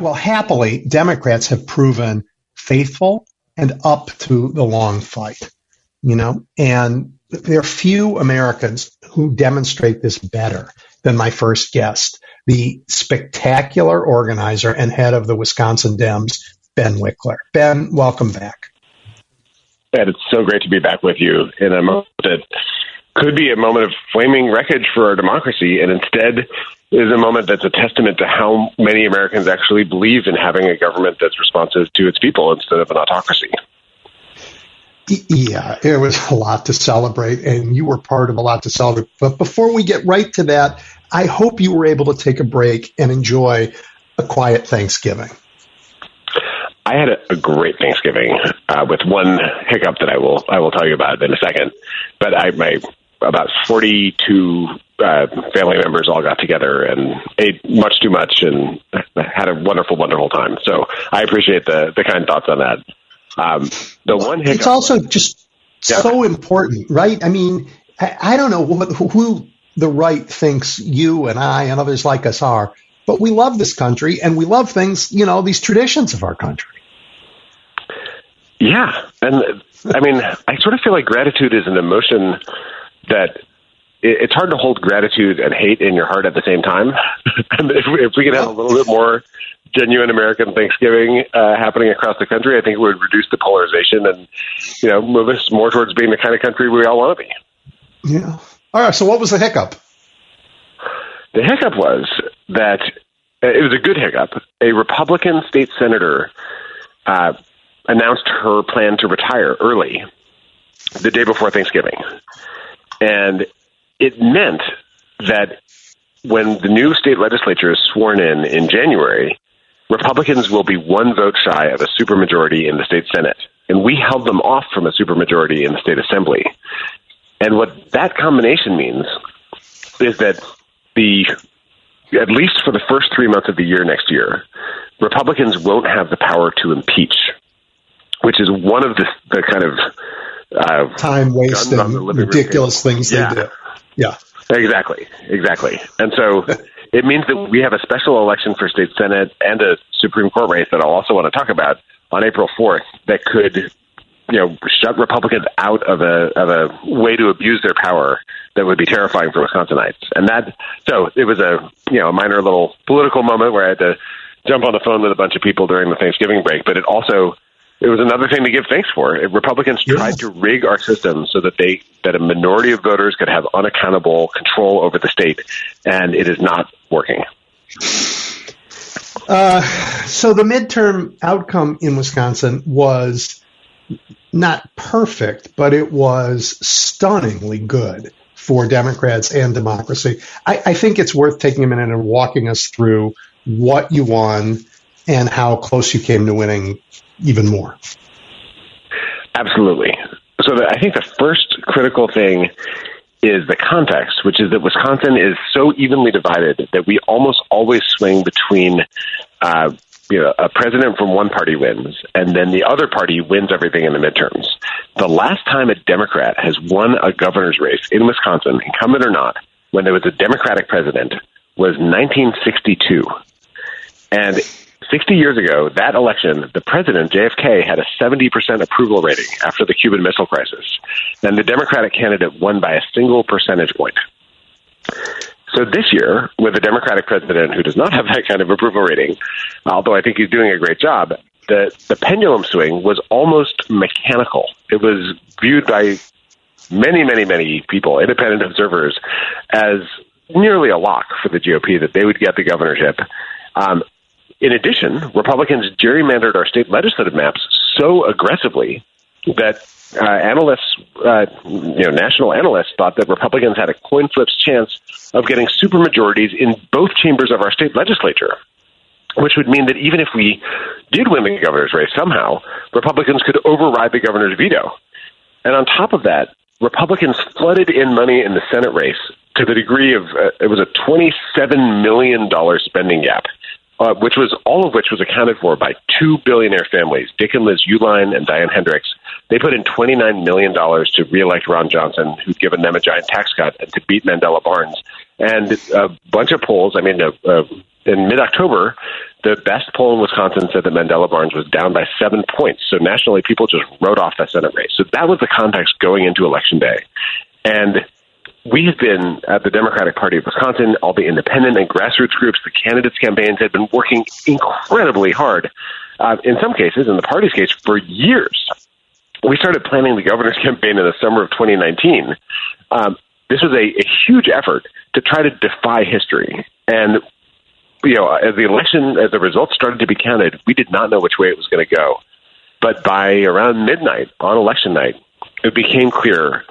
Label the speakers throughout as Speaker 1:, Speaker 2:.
Speaker 1: Well, happily, Democrats have proven faithful and up to the long fight, you know, and there are few Americans who demonstrate this better than my first guest, the spectacular organizer and head of the Wisconsin Dems, Ben Wikler. Ben, welcome back.
Speaker 2: And it's so great to be back with you in a moment that could be a moment of flaming wreckage for our democracy, and instead is a moment that's a testament to how many Americans actually believe in having a government that's responsive to its people instead of an autocracy.
Speaker 1: Yeah, it was a lot to celebrate, and you were part of a lot to celebrate. But before we get right to that, I hope you were able to take a break and enjoy a quiet Thanksgiving.
Speaker 2: I had a, a great Thanksgiving uh, with one hiccup that I will I will tell you about in a second. But I my about forty two uh, family members all got together and ate much too much and had a wonderful wonderful time. So I appreciate the the kind thoughts on that. Um, the one hiccup,
Speaker 1: it's also just yeah. so important, right? I mean, I, I don't know what, who the right thinks you and I and others like us are, but we love this country and we love things, you know, these traditions of our country.
Speaker 2: Yeah, and I mean, I sort of feel like gratitude is an emotion that it's hard to hold gratitude and hate in your heart at the same time. and if, if we could have a little bit more genuine American Thanksgiving uh, happening across the country, I think it would reduce the polarization and you know move us more towards being the kind of country we all want to be.
Speaker 1: Yeah. All right. So what was the hiccup?
Speaker 2: The hiccup was that uh, it was a good hiccup. A Republican state senator uh, announced her plan to retire early the day before Thanksgiving, and it meant that when the new state legislature is sworn in in January, Republicans will be one vote shy of a supermajority in the state Senate. And we held them off from a supermajority in the state assembly. And what that combination means is that the, at least for the first three months of the year next year, Republicans won't have the power to impeach, which is one of the, the kind of
Speaker 1: uh, time wasting, ridiculous things yeah. they do. Yeah.
Speaker 2: Exactly. Exactly. And so it means that we have a special election for state senate and a Supreme Court race that I'll also want to talk about on April 4th that could, you know, shut Republicans out of a of a way to abuse their power that would be terrifying for Wisconsinites. And that so it was a you know a minor little political moment where I had to jump on the phone with a bunch of people during the Thanksgiving break, but it also it was another thing to give thanks for. Republicans tried to rig our system so that they that a minority of voters could have unaccountable control over the state, and it is not working.
Speaker 1: Uh, so the midterm outcome in Wisconsin was not perfect, but it was stunningly good for Democrats and democracy. I, I think it's worth taking a minute and walking us through what you won and how close you came to winning even more.
Speaker 2: Absolutely. So the, I think the first critical thing is the context, which is that Wisconsin is so evenly divided that we almost always swing between, uh, you know, a president from one party wins, and then the other party wins everything in the midterms. The last time a Democrat has won a governor's race in Wisconsin, incumbent or not, when there was a Democratic president, was 1962. And 60 years ago, that election, the president, JFK, had a 70% approval rating after the Cuban Missile Crisis, and the Democratic candidate won by a single percentage point. So this year, with a Democratic president who does not have that kind of approval rating, although I think he's doing a great job, the, the pendulum swing was almost mechanical. It was viewed by many, many, many people, independent observers, as nearly a lock for the GOP that they would get the governorship. Um, in addition, Republicans gerrymandered our state legislative maps so aggressively that uh, analysts, uh, you know, national analysts thought that Republicans had a coin flip's chance of getting supermajorities in both chambers of our state legislature, which would mean that even if we did win the governor's race somehow, Republicans could override the governor's veto. And on top of that, Republicans flooded in money in the Senate race to the degree of uh, it was a $27 million spending gap uh, which was all of which was accounted for by two billionaire families, Dick and Liz Uihlein and Diane Hendricks. They put in $29 million to reelect Ron Johnson, who'd given them a giant tax cut, and to beat Mandela Barnes. And a bunch of polls, I mean, uh, uh, in mid October, the best poll in Wisconsin said that Mandela Barnes was down by seven points. So nationally, people just wrote off that Senate race. So that was the context going into Election Day. And we've been at the Democratic Party of Wisconsin, all the independent and grassroots groups, the candidates' campaigns had been working incredibly hard. Uh, in some cases, in the party's case, for years. We started planning the governor's campaign in the summer of 2019. Um, this was a, a huge effort to try to defy history. And you know, as the election, as the results started to be counted, we did not know which way it was going to go. But by around midnight on election night, it became clear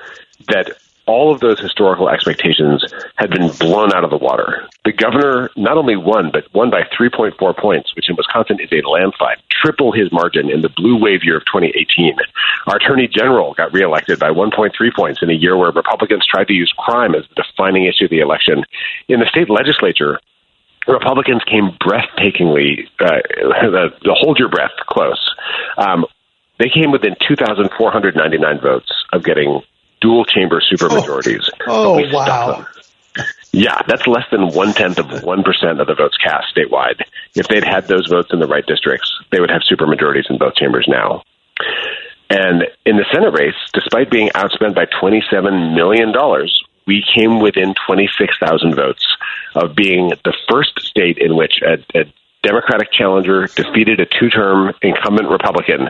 Speaker 2: that all of those historical expectations had been blown out of the water. The governor not only won, but won by 3.4 points, which in Wisconsin is a landslide, triple his margin in the blue wave year of 2018. Our attorney general got reelected by 1.3 points in a year where Republicans tried to use crime as the defining issue of the election. In the state legislature, Republicans came breathtakingly, uh, the, the hold your breath close. Um, they came within 2,499 votes of getting dual chamber supermajorities.
Speaker 1: Oh, oh wow.
Speaker 2: Yeah, that's less than one tenth of 1% of the votes cast statewide. If they'd had those votes in the right districts, they would have supermajorities in both chambers now. And in the Senate race, despite being outspent by $27 million, we came within 26,000 votes of being the first state in which a, a Democratic challenger defeated a two term incumbent Republican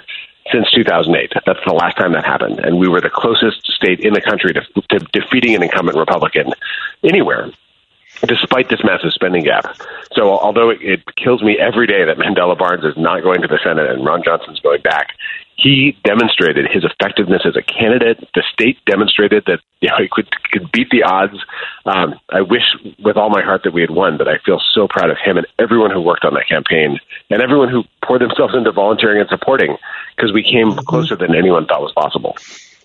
Speaker 2: since 2008. That's the last time that happened. And we were the closest state in the country to, to defeating an incumbent Republican anywhere despite this massive spending gap. So although it, it, kills me every day that Mandela Barnes is not going to the Senate and Ron Johnson's going back, he demonstrated his effectiveness as a candidate. The state demonstrated that you know he could could beat the odds. Um, I wish with all my heart that we had won, but I feel so proud of him and everyone who worked on that campaign and everyone who poured themselves into volunteering and supporting because we came mm-hmm. closer than anyone thought was possible.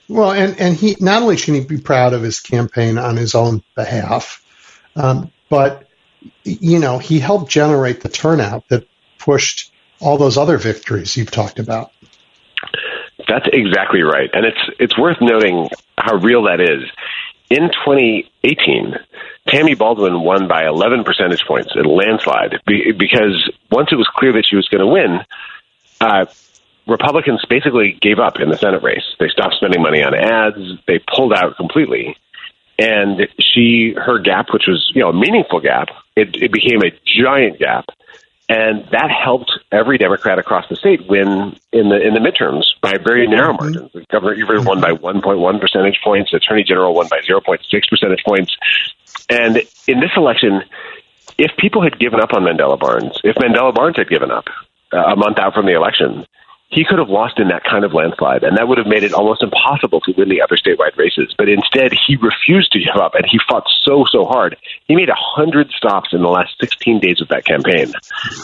Speaker 1: Well, and and he not only should he be proud of his campaign on his own behalf, um, but you know he helped generate the turnout that pushed all those other victories you've talked about.
Speaker 2: That's exactly right, and it's it's worth noting how real that is. In 2018, Tammy Baldwin won by 11 percentage points, in a landslide, because once it was clear that she was going to win, uh, Republicans basically gave up in the Senate race. They stopped spending money on ads. They pulled out completely. And she, her gap, which was, you know, a meaningful gap, it, it became a giant gap and that helped every Democrat across the state win in the in the midterms by very narrow mm-hmm. margins. The governor even won by 1.1 percentage points. Attorney general won by 0.6 percentage points. And in this election, if people had given up on Mandela Barnes, if Mandela Barnes had given up uh, a month out from the election, he could have lost in that kind of landslide, and that would have made it almost impossible to win the other statewide races. But instead, he refused to give up, and he fought so, so hard. He made a 100 stops in the last 16 days of that campaign.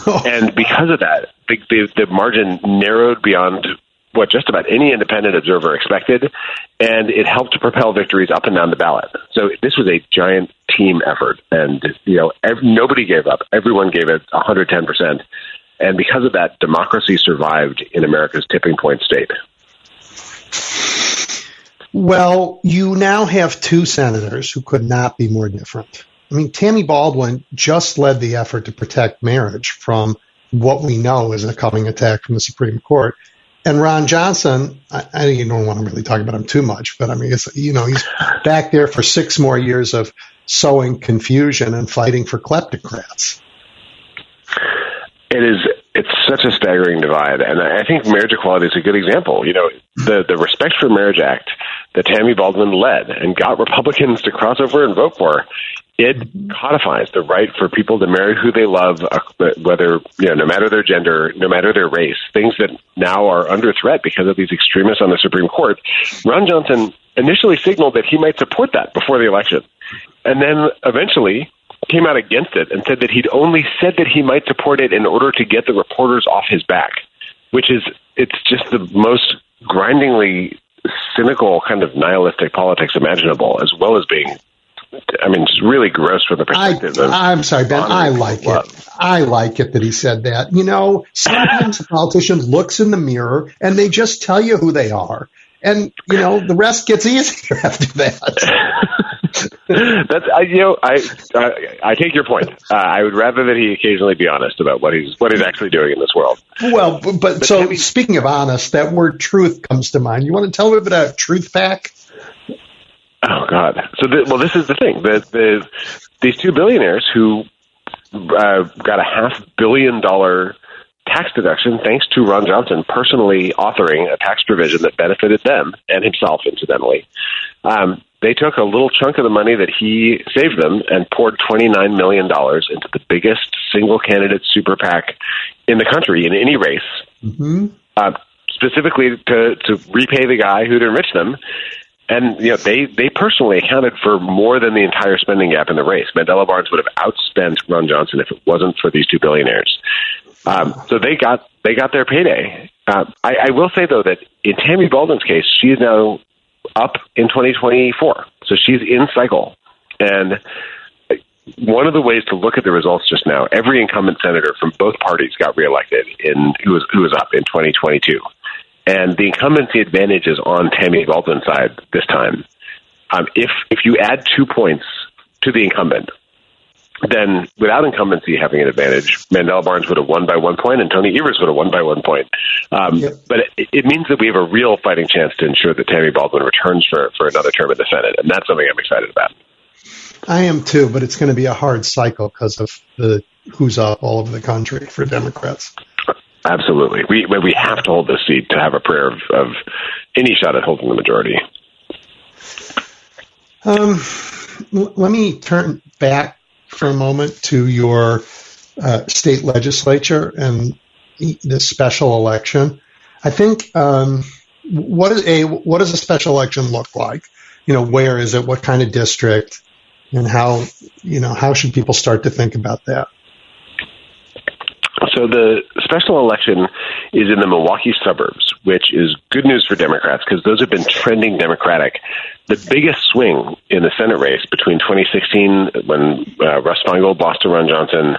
Speaker 2: Oh. And because of that, the, the, the margin narrowed beyond what just about any independent observer expected, and it helped to propel victories up and down the ballot. So this was a giant team effort, and you know ev- nobody gave up. Everyone gave it 110 percent, and because of that, democracy survived in America's tipping point state.
Speaker 1: Well, you now have two senators who could not be more different. I mean, Tammy Baldwin just led the effort to protect marriage from what we know is a coming attack from the Supreme Court. And Ron Johnson, I, I don't want to really talk about him too much, but I mean, you know, he's back there for six more years of sowing confusion and fighting for kleptocrats.
Speaker 2: It is. It's such a staggering divide, and I think marriage equality is a good example. You know, the the Respect for Marriage Act that Tammy Baldwin led and got Republicans to cross over and vote for. It codifies the right for people to marry who they love, uh, whether you know, no matter their gender, no matter their race. Things that now are under threat because of these extremists on the Supreme Court. Ron Johnson initially signaled that he might support that before the election, and then eventually came out against it and said that he'd only said that he might support it in order to get the reporters off his back, which is it's just the most grindingly cynical kind of nihilistic politics imaginable, as well as being. I mean, it's really gross from the perspective I, of.
Speaker 1: I'm sorry, Ben. I like it. I like it that he said that. You know, sometimes a politician looks in the mirror and they just tell you who they are, and you know the rest gets easier after that.
Speaker 2: That's I, you know I, I I take your point. Uh, I would rather that he occasionally be honest about what he's what he's actually doing in this world.
Speaker 1: Well, but, but so speaking of honest, that word truth comes to mind. You want to tell me about a truth pack?
Speaker 2: Oh God! So the, well, this is the thing. that the these two billionaires who uh, got a half billion dollar tax deduction thanks to Ron Johnson personally authoring a tax provision that benefited them and himself, incidentally. Um, they took a little chunk of the money that he saved them and poured $29 million into the biggest single candidate super PAC in the country in any race, mm-hmm. uh, specifically to, to repay the guy who'd enriched them. And you know they they personally accounted for more than the entire spending gap in the race. Mandela Barnes would have outspent Ron Johnson if it wasn't for these two billionaires. Um, so they got they got their payday. Uh, I, I will say though that in Tammy Baldwin's case, she is now up in 2024, so she's in cycle. And one of the ways to look at the results just now, every incumbent senator from both parties got reelected in who was who was up in 2022, and the incumbency advantage is on Tammy Baldwin's side this time. Um, if if you add two points to the incumbent, then without incumbency having an advantage, Mandela Barnes would have won by one point and Tony Evers would have won by one point. Um, yep. But it, it, means that we have a real fighting chance to ensure that Tammy Baldwin returns for, for another term in the Senate, and that's something I'm excited about.
Speaker 1: I am too, but it's going to be a hard cycle because of the who's up all over the country for Democrats.
Speaker 2: Absolutely, we we have to hold this seat to have a prayer of, of any shot at holding the majority.
Speaker 1: Um, let me turn back for a moment to your uh, state legislature and this special election. I think um, what is a what does a special election look like? You know, where is it? What kind of district? And how you know how should people start to think about that?
Speaker 2: So the special election is in the Milwaukee suburbs, which is good news for Democrats because those have been trending Democratic. The biggest swing in the Senate race between 2016, when uh, Russ Feingold lost to Ron Johnson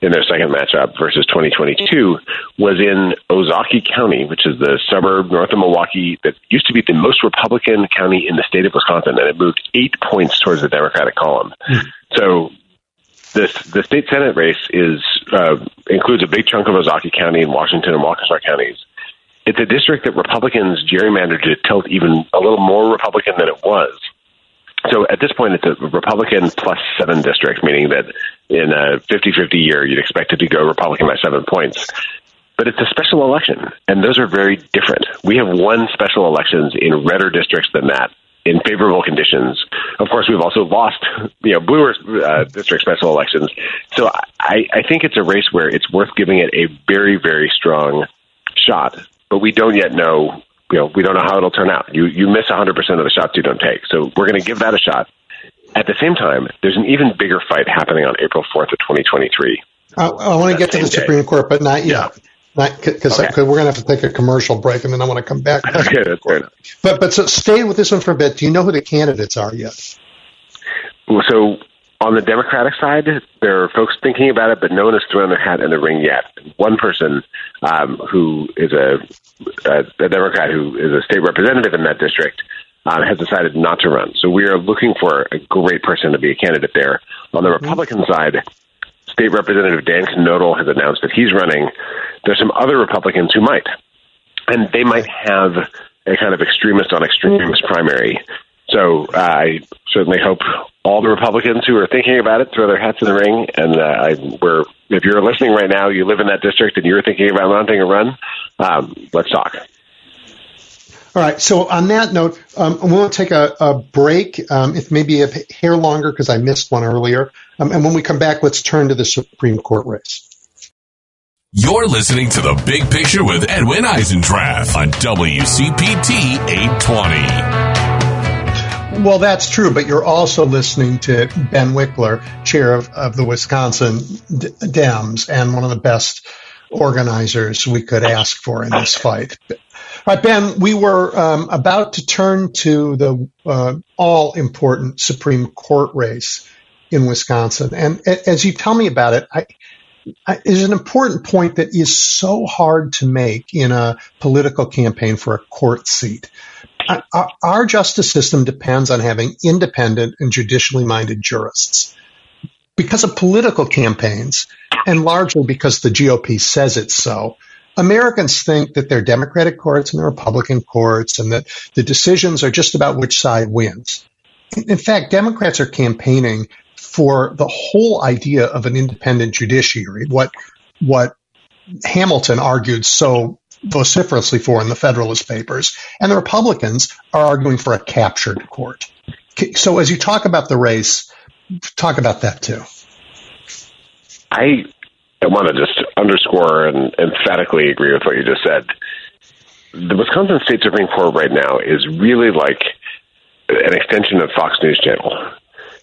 Speaker 2: in their second matchup, versus 2022, was in Ozaukee County, which is the suburb north of Milwaukee that used to be the most Republican county in the state of Wisconsin, and it moved eight points towards the Democratic column. Mm. So this the state senate race is uh, includes a big chunk of Ozaukee County and Washington and Waukesha counties. It's a district that Republicans gerrymandered to tilt even a little more Republican than it was. So at this point, it's a Republican plus seven district, meaning that in a 50-50 year, you'd expect it to go Republican by seven points. But it's a special election, and those are very different. We have won special elections in redder districts than that in favorable conditions. Of course, we've also lost, you know, bluer uh, district special elections. So I, I think it's a race where it's worth giving it a very, very strong shot. But we don't yet know, you know, we don't know how it'll turn out. You you miss 100% of the shots you don't take. So we're going to give that a shot. At the same time, there's an even bigger fight happening on April 4th of 2023.
Speaker 1: I, I want to get to the Supreme Court, but not yet. Yeah because okay. we're going to have to take a commercial break, and then I want to come back.
Speaker 2: okay, that's fair enough.
Speaker 1: But but so stay with this one for a bit. Do you know who the candidates are yet?
Speaker 2: So on the Democratic side, there are folks thinking about it, but no one has thrown their hat in the ring yet. One person um, who is a, a, a Democrat who is a state representative in that district uh, has decided not to run. So we are looking for a great person to be a candidate there. On the mm-hmm. Republican side, State Representative Dan Knodl has announced that he's running. There's some other Republicans who might, and they might have a kind of extremist on extremist primary. So uh, I certainly hope all the Republicans who are thinking about it throw their hats in the ring. And uh, I, we're, if you're listening right now, you live in that district and you're thinking about mounting a run, um, let's talk.
Speaker 1: All right. So on that note, um, we want to take a, a break, um, if maybe a hair longer because I missed one earlier. Um, and when we come back, let's turn to the Supreme Court race.
Speaker 3: You're listening to the Big Picture with Edwin Eisendrath on WCPT 820.
Speaker 1: Well, that's true, but you're also listening to Ben Wikler, chair of, of the Wisconsin D- Dems, and one of the best organizers we could ask for in this fight. All right, Ben, we were um, about to turn to the uh, all important Supreme Court race in Wisconsin. And as you tell me about it, I, I, is an important point that is so hard to make in a political campaign for a court seat. our, our justice system depends on having independent and judicially minded jurists. Because of political campaigns, and largely because the GOP says it's so, Americans think that they're Democratic courts and they're Republican courts and that the decisions are just about which side wins. In fact, Democrats are campaigning for the whole idea of an independent judiciary, what what Hamilton argued so vociferously for in the Federalist Papers, and the Republicans are arguing for a captured court. So, as you talk about the race, talk about that too.
Speaker 2: I I want to just underscore and emphatically agree with what you just said. The Wisconsin State Supreme Court right now is really like an extension of Fox News Channel.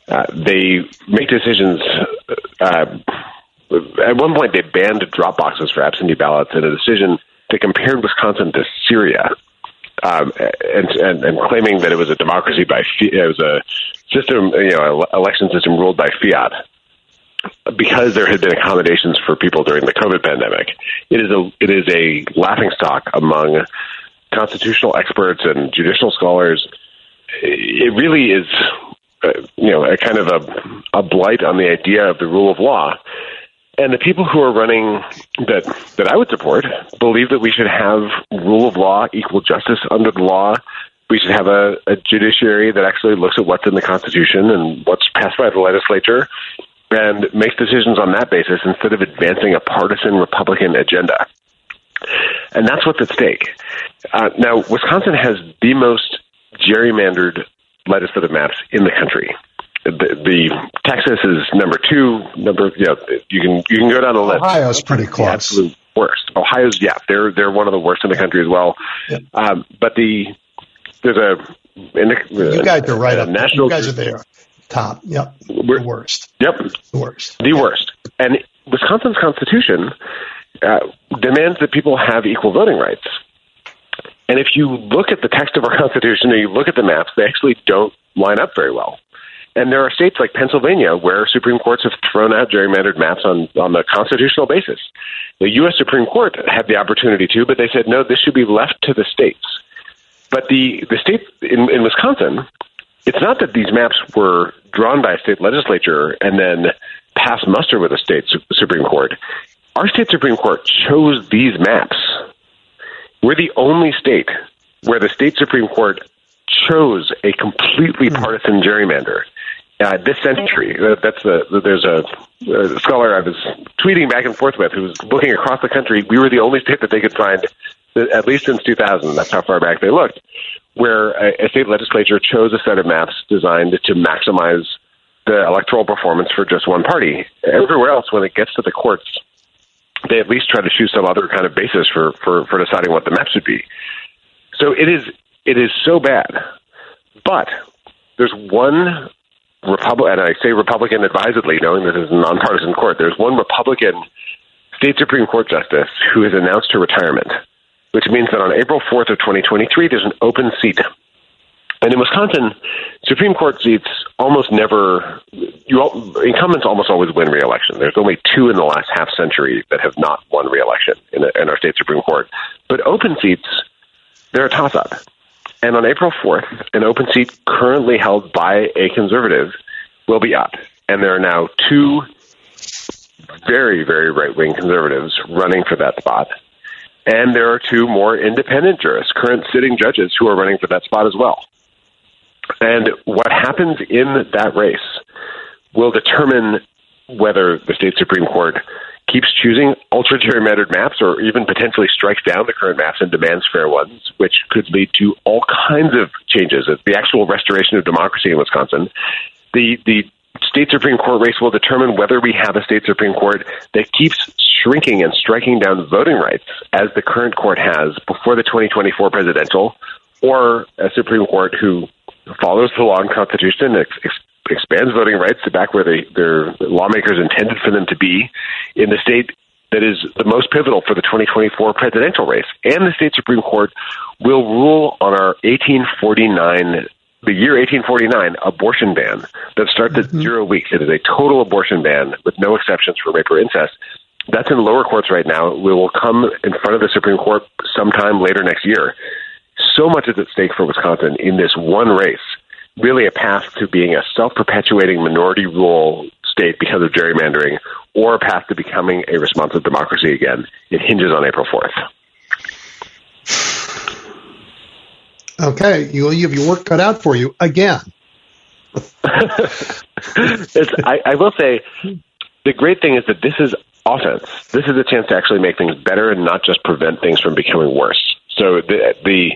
Speaker 2: Uh, they make decisions. Uh, at one point, they banned drop boxes for absentee ballots in a decision that compared Wisconsin to Syria, um, and, and, and claiming that it was a democracy by it was a system, you know, election system ruled by fiat because there had been accommodations for people during the COVID pandemic, it is a it is a laughingstock among constitutional experts and judicial scholars. It really is, uh, you know, a kind of a, a blight on the idea of the rule of law. And the people who are running that that I would support believe that we should have rule of law, equal justice under the law. We should have a, a judiciary that actually looks at what's in the Constitution and what's passed by the legislature, and makes decisions on that basis instead of advancing a partisan Republican agenda. And that's what's at stake. Uh, now, Wisconsin has the most gerrymandered legislative maps in the country. The, the, Texas is number two. Number you know you can you can go down the list.
Speaker 1: Ohio's pretty close. The
Speaker 2: absolute worst. Ohio's yeah they're they're one of the worst in the country as well. Yeah. Um, but the there's a
Speaker 1: the, you guys are right up. National you guys are there top. Yep. We're, the worst.
Speaker 2: Yep.
Speaker 1: The worst.
Speaker 2: The worst. And Wisconsin's constitution uh, demands that people have equal voting rights. And if you look at the text of our constitution and you look at the maps, they actually don't line up very well. And there are states like Pennsylvania where Supreme Courts have thrown out gerrymandered maps on, on the constitutional basis. The U.S. Supreme Court had the opportunity to, but they said, no, this should be left to the states. But the, the state in, in Wisconsin it's not that these maps were drawn by a state legislature and then passed muster with a state su- Supreme Court. Our state Supreme Court chose these maps. We're the only state where the state Supreme Court chose a completely hmm. partisan gerrymander. Uh, this century, uh, that's the, there's a, a scholar I was tweeting back and forth with who was looking across the country. We were the only state that they could find, at least since 2000. That's how far back they looked where a, a state legislature chose a set of maps designed to maximize the electoral performance for just one party. Everywhere else, when it gets to the courts, they at least try to choose some other kind of basis for, for, for deciding what the map should be. So it is it is so bad. But there's one Republican, and I say Republican advisedly, knowing this is a nonpartisan court. There's one Republican state Supreme Court justice who has announced her retirement which means that on April 4th of 2023, there's an open seat. And in Wisconsin, Supreme Court seats almost never, you, incumbents almost always win reelection. There's only two in the last half century that have not won reelection in, in our state Supreme Court. But open seats, they're a toss up. And on April 4th, an open seat currently held by a conservative will be up. And there are now two very, very right wing conservatives running for that spot. And there are two more independent jurists, current sitting judges, who are running for that spot as well. And what happens in that race will determine whether the state Supreme Court keeps choosing ultra gerrymandered maps or even potentially strikes down the current maps and demands fair ones, which could lead to all kinds of changes. The actual restoration of democracy in Wisconsin. The, the state Supreme Court race will determine whether we have a state Supreme Court that keeps shrinking and striking down voting rights as the current court has before the 2024 presidential, or a Supreme Court who follows the law and constitution, ex- expands voting rights to back where they, their lawmakers intended for them to be in the state that is the most pivotal for the 2024 presidential race. And the state Supreme Court will rule on our 1849 the year 1849 abortion ban that starts at mm-hmm. zero weeks. It is a total abortion ban with no exceptions for rape or incest. That's in lower courts right now. We will come in front of the Supreme Court sometime later next year. So much is at stake for Wisconsin in this one race, really a path to being a self perpetuating minority rule state because of gerrymandering or a path to becoming a responsive democracy again. It hinges on April 4th.
Speaker 1: Okay, you, you have your work cut out for you again.
Speaker 2: I, I will say the great thing is that this is offense. This is a chance to actually make things better and not just prevent things from becoming worse. So the the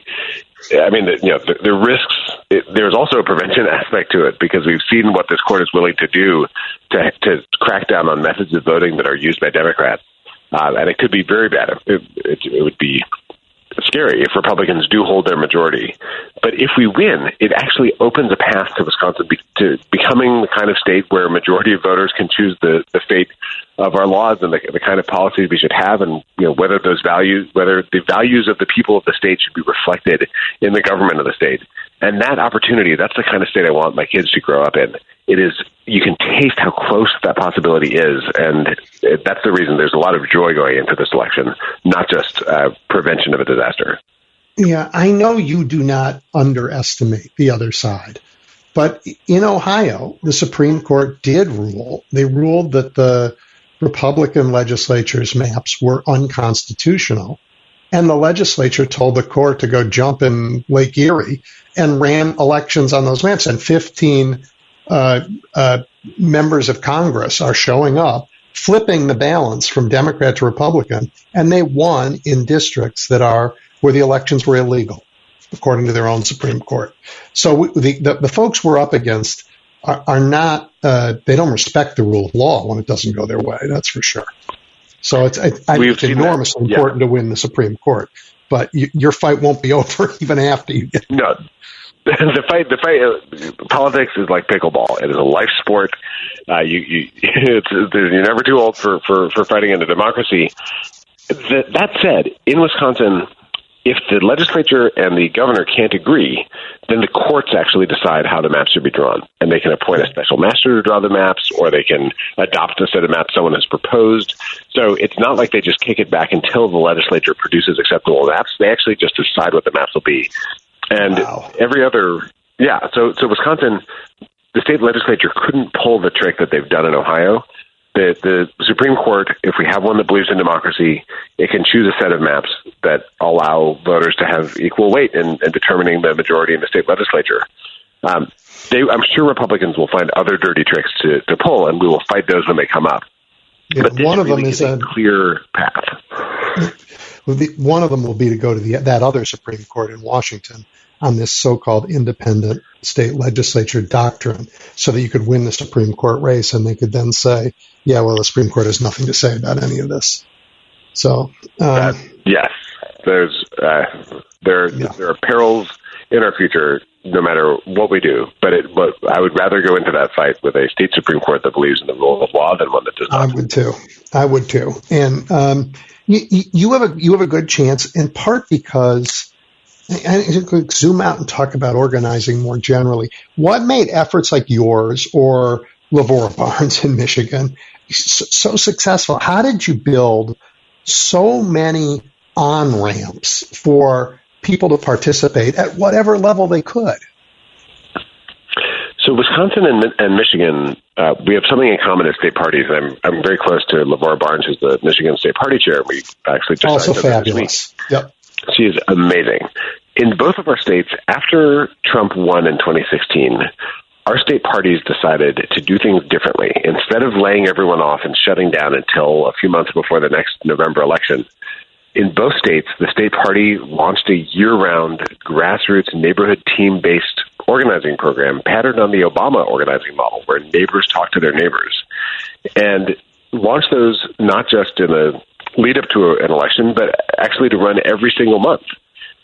Speaker 2: I mean, the, you know, the, the risks. It, there's also a prevention aspect to it because we've seen what this court is willing to do to to crack down on methods of voting that are used by Democrats, uh, and it could be very bad. It, it, it would be scary if Republicans do hold their majority. But if we win, it actually opens a path to Wisconsin be, to becoming the kind of state where a majority of voters can choose the, the fate of our laws and the, the kind of policies we should have, and you know whether those values, whether the values of the people of the state should be reflected in the government of the state. And that opportunity, that's the kind of state I want my kids to grow up in. It is, you can taste how close that possibility is. And that's the reason there's a lot of joy going into this election, not just uh, prevention of a disaster.
Speaker 1: Yeah, I know you do not underestimate the other side. But in Ohio, the Supreme Court did rule. They ruled that the Republican legislature's maps were unconstitutional. And the legislature told the court to go jump in Lake Erie and ran elections on those maps. And 15 uh, uh, members of Congress are showing up, flipping the balance from Democrat to Republican, and they won in districts that are where the elections were illegal, according to their own Supreme Court. So the, the, the folks we're up against are, are not, uh, they don't respect the rule of law when it doesn't go their way, that's for sure. So it's, I, it's enormously yeah. important to win the Supreme Court, but you, your fight won't be over even after you get.
Speaker 2: No, the fight, the fight, uh, politics is like pickleball. It is a life sport. Uh, you, you, it's, you're never too old for, for, for fighting in a democracy. The, that said, in Wisconsin, if the legislature and the governor can't agree, then the courts actually decide how the maps should be drawn. And they can appoint a special master to draw the maps, or they can adopt a set of maps someone has proposed. So it's not like they just kick it back until the legislature produces acceptable maps. They actually just decide what the maps will be. And wow. every other, yeah, so, so Wisconsin, the state legislature couldn't pull the trick that they've done in Ohio the, the Supreme Court, if we have one that believes in democracy, it can choose a set of maps that allow voters to have equal weight in, in determining the majority in the state legislature. Um, they, I'm sure Republicans will find other dirty tricks to, to pull, and we will fight those when they come up.
Speaker 1: Yeah, but one of really them is
Speaker 2: a, a clear path.
Speaker 1: One of them will be to go to the, that other Supreme Court in Washington on this so-called independent state legislature doctrine so that you could win the Supreme Court race and they could then say, yeah, well, the Supreme Court has nothing to say about any of this. So,
Speaker 2: um, yes, there's, uh, there, yeah. there are perils in our future no matter what we do. But it, but I would rather go into that fight with a state Supreme Court that believes in the rule of law than one that does not.
Speaker 1: I would too. I would too. And, um, you, you have a, you have a good chance in part because and zoom out and talk about organizing more generally. What made efforts like yours or Lavora Barnes in Michigan so successful? How did you build so many on ramps for people to participate at whatever level they could?
Speaker 2: So Wisconsin and, and Michigan, uh, we have something in common as state parties. I'm I'm very close to Lavora Barnes, who's the Michigan State Party chair. We actually just
Speaker 1: also fabulous. Yep.
Speaker 2: She is amazing. In both of our states, after Trump won in 2016, our state parties decided to do things differently. Instead of laying everyone off and shutting down until a few months before the next November election, in both states, the state party launched a year round grassroots neighborhood team based organizing program patterned on the Obama organizing model, where neighbors talk to their neighbors. And launched those not just in a lead up to an election, but actually to run every single month.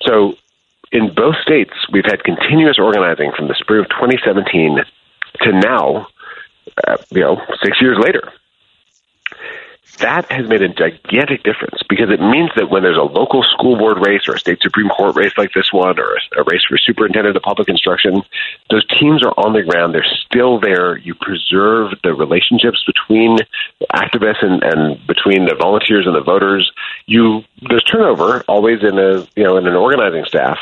Speaker 2: So in both states, we've had continuous organizing from the spring of 2017 to now, uh, you know, six years later that has made a gigantic difference because it means that when there's a local school board race or a state Supreme Court race like this one or a race for superintendent of public instruction, those teams are on the ground. They're still there. You preserve the relationships between activists and, and between the volunteers and the voters. You there's turnover always in a you know in an organizing staff,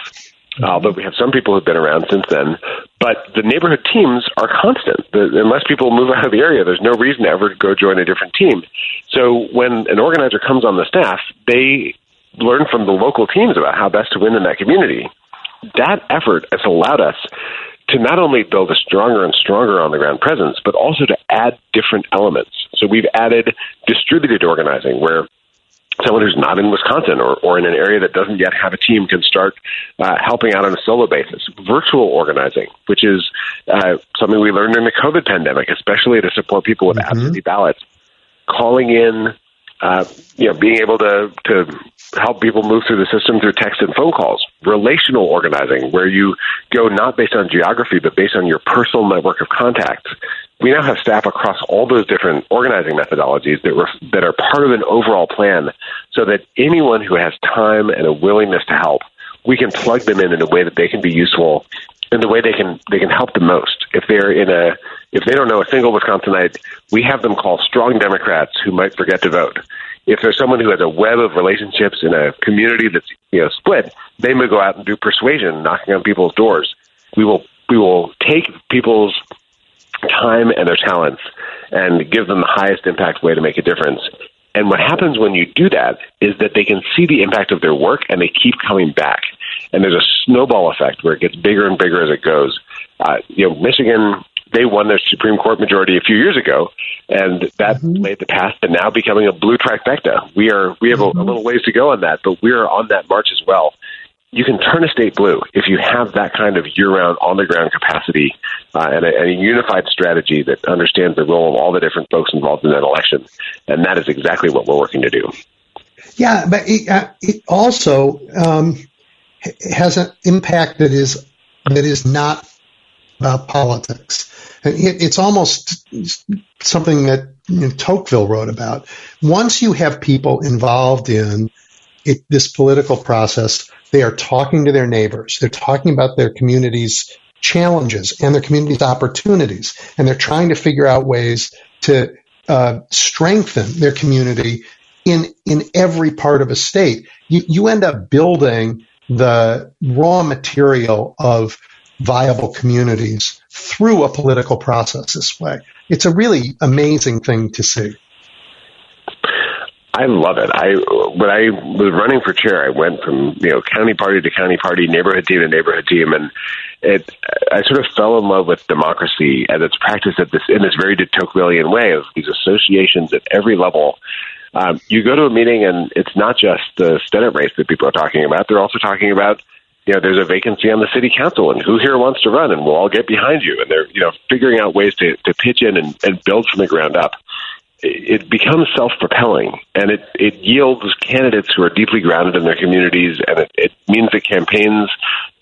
Speaker 2: although we have some people who've been around since then. But the neighborhood teams are constant. The, unless people move out of the area, there's no reason ever to ever go join a different team. So when an organizer comes on the staff, they learn from the local teams about how best to win in that community. That effort has allowed us to not only build a stronger and stronger on the ground presence, but also to add different elements. So we've added distributed organizing where someone who's not in Wisconsin or, or in an area that doesn't yet have a team can start uh, helping out on a solo basis. Virtual organizing, which is uh, something we learned in the COVID pandemic, especially to support people with mm-hmm. absentee ballots. Calling in, uh, you know, being able to to help people move through the system through text and phone calls. Relational organizing, where you go not based on geography, but based on your personal network of contacts we now have staff across all those different organizing methodologies that, ref- that are part of an overall plan so that anyone who has time and a willingness to help, we can plug them in in a way that they can be useful in the way they can they can help the most. If they're in a if they don't know a single Wisconsinite, we have them call strong Democrats who might forget to vote. If there's someone who has a web of relationships in a community that's you know split, they may go out and do persuasion, knocking on people's doors. We will we will take people's time and their talents and give them the highest impact way to make a difference. And what happens when you do that is that they can see the impact of their work and they keep coming back. And there's a snowball effect where it gets bigger and bigger as it goes. Uh, you know, Michigan, they won their Supreme Court majority a few years ago, and that mm-hmm. laid the path to now becoming a blue trifecta. We are we have mm-hmm. a, a little ways to go on that, but we are on that march as well you can turn a state blue if you have that kind of year-round, on-the-ground capacity uh, and, a, and, a, unified strategy that understands the role of all the different folks involved in that election. And that is exactly what we're working to do.
Speaker 1: Yeah, but it, uh, it also um, has an impact that is that is not about politics. It, it's almost something that you know, Tocqueville wrote about. Once you have people involved in it, this political process, they are talking to their neighbors. They're talking about their community's challenges and their community's opportunities. And they're trying to figure out ways to uh, strengthen their community in, in every part of a state. You, you end up building the raw material of viable communities through a political process this way. It's a really amazing thing to see.
Speaker 2: I love it. I when I was running for chair, I went from you know county party to county party, neighborhood team to neighborhood team, and it I sort of fell in love with democracy and its practice at this in this very de Tocquevillian way of these associations at every level. Um, you go to a meeting and it's not just the Senate race that people are talking about; they're also talking about you know, there's a vacancy on the city council and who here wants to run and we'll all get behind you. And they're, you know, figuring out ways to, to pitch in and, and build from the ground up it becomes self-propelling and it, it yields candidates who are deeply grounded in their communities and it, it means that campaigns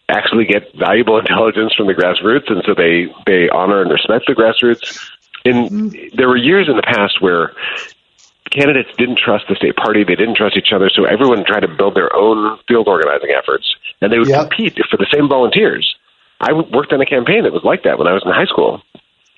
Speaker 2: actually get valuable intelligence from the grassroots and so they, they honor and respect the grassroots. And there were years in the past where candidates didn't trust the state party, they didn't trust each other, so everyone tried to build their own field organizing efforts and they would yep. compete for the same volunteers. I worked on a campaign that was like that when I was in high school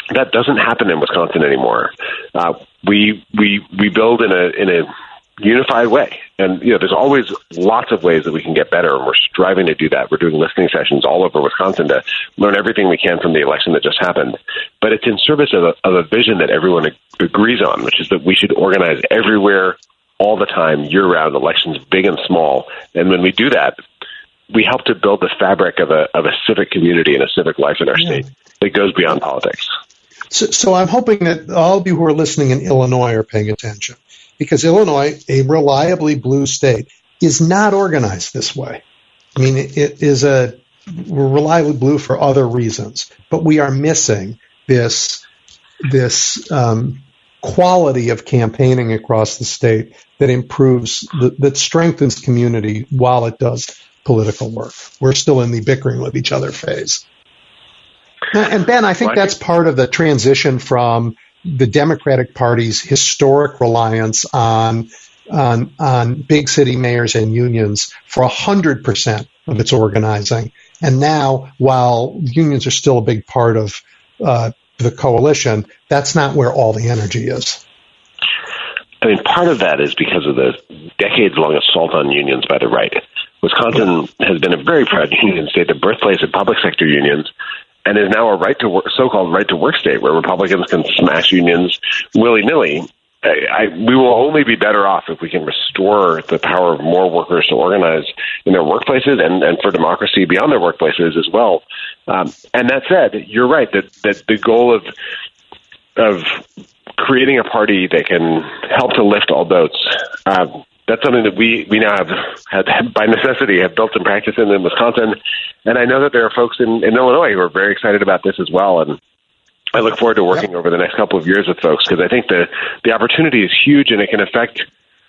Speaker 2: that doesn't happen in Wisconsin anymore. Uh, we we we build in a in a unified way, and you know there's always lots of ways that we can get better, and we're striving to do that. We're doing listening sessions all over Wisconsin to learn everything we can from the election that just happened. But it's in service of a, of a vision that everyone ag- agrees on, which is that we should organize everywhere, all the time, year round, elections big and small. And when we do that, we help to build the fabric of a of a civic community and a civic life in our yeah. state that goes beyond politics.
Speaker 1: So, so I'm hoping that all of you who are listening in Illinois are paying attention because Illinois, a reliably blue state, is not organized this way. I mean, it is a we're reliably blue for other reasons, but we are missing this this um, quality of campaigning across the state that improves the, that strengthens community while it does political work. We're still in the bickering with each other phase. And Ben, I think that's part of the transition from the Democratic Party's historic reliance on on, on big city mayors and unions for hundred percent of its organizing. And now, while unions are still a big part of uh, the coalition, that's not where all the energy is.
Speaker 2: I mean, part of that is because of the decades long assault on unions by the right Wisconsin has been a very proud union state, the birthplace of public sector unions, and is now a right to work, so-called right to work state where Republicans can smash unions willy nilly. I, we will only be better off if we can restore the power of more workers to organize in their workplaces and, and for democracy beyond their workplaces as well. Um, and that said, you're right that, that the goal of of creating a party that can help to lift all boats. Uh, that's something that we, we now have, have, by necessity, have built some practice in in Wisconsin. And I know that there are folks in, in Illinois who are very excited about this as well. And I look forward to working yep. over the next couple of years with folks because I think the, the opportunity is huge and it can affect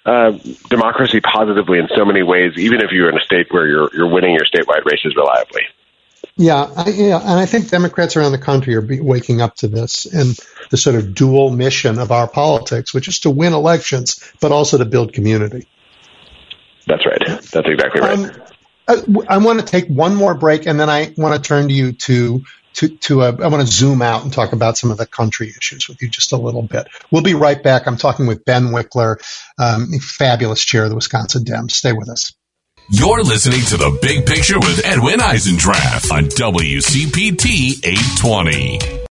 Speaker 2: uh, democracy positively in so many ways, even if you're in a state where you're, you're winning your statewide races reliably.
Speaker 1: Yeah, I, yeah, and I think Democrats around the country are waking up to this and the sort of dual mission of our politics, which is to win elections, but also to build community.
Speaker 2: That's right. That's exactly right. Um,
Speaker 1: I, I, want to take one more break, and then I want to turn to you to to to a, I want to zoom out and talk about some of the country issues with you just a little bit. We'll be right back. I'm talking with Ben Wikler, um, fabulous chair of the Wisconsin Dems. Stay with us.
Speaker 3: You're listening to The Big Picture with Edwin Eisendrath on WCPT 820.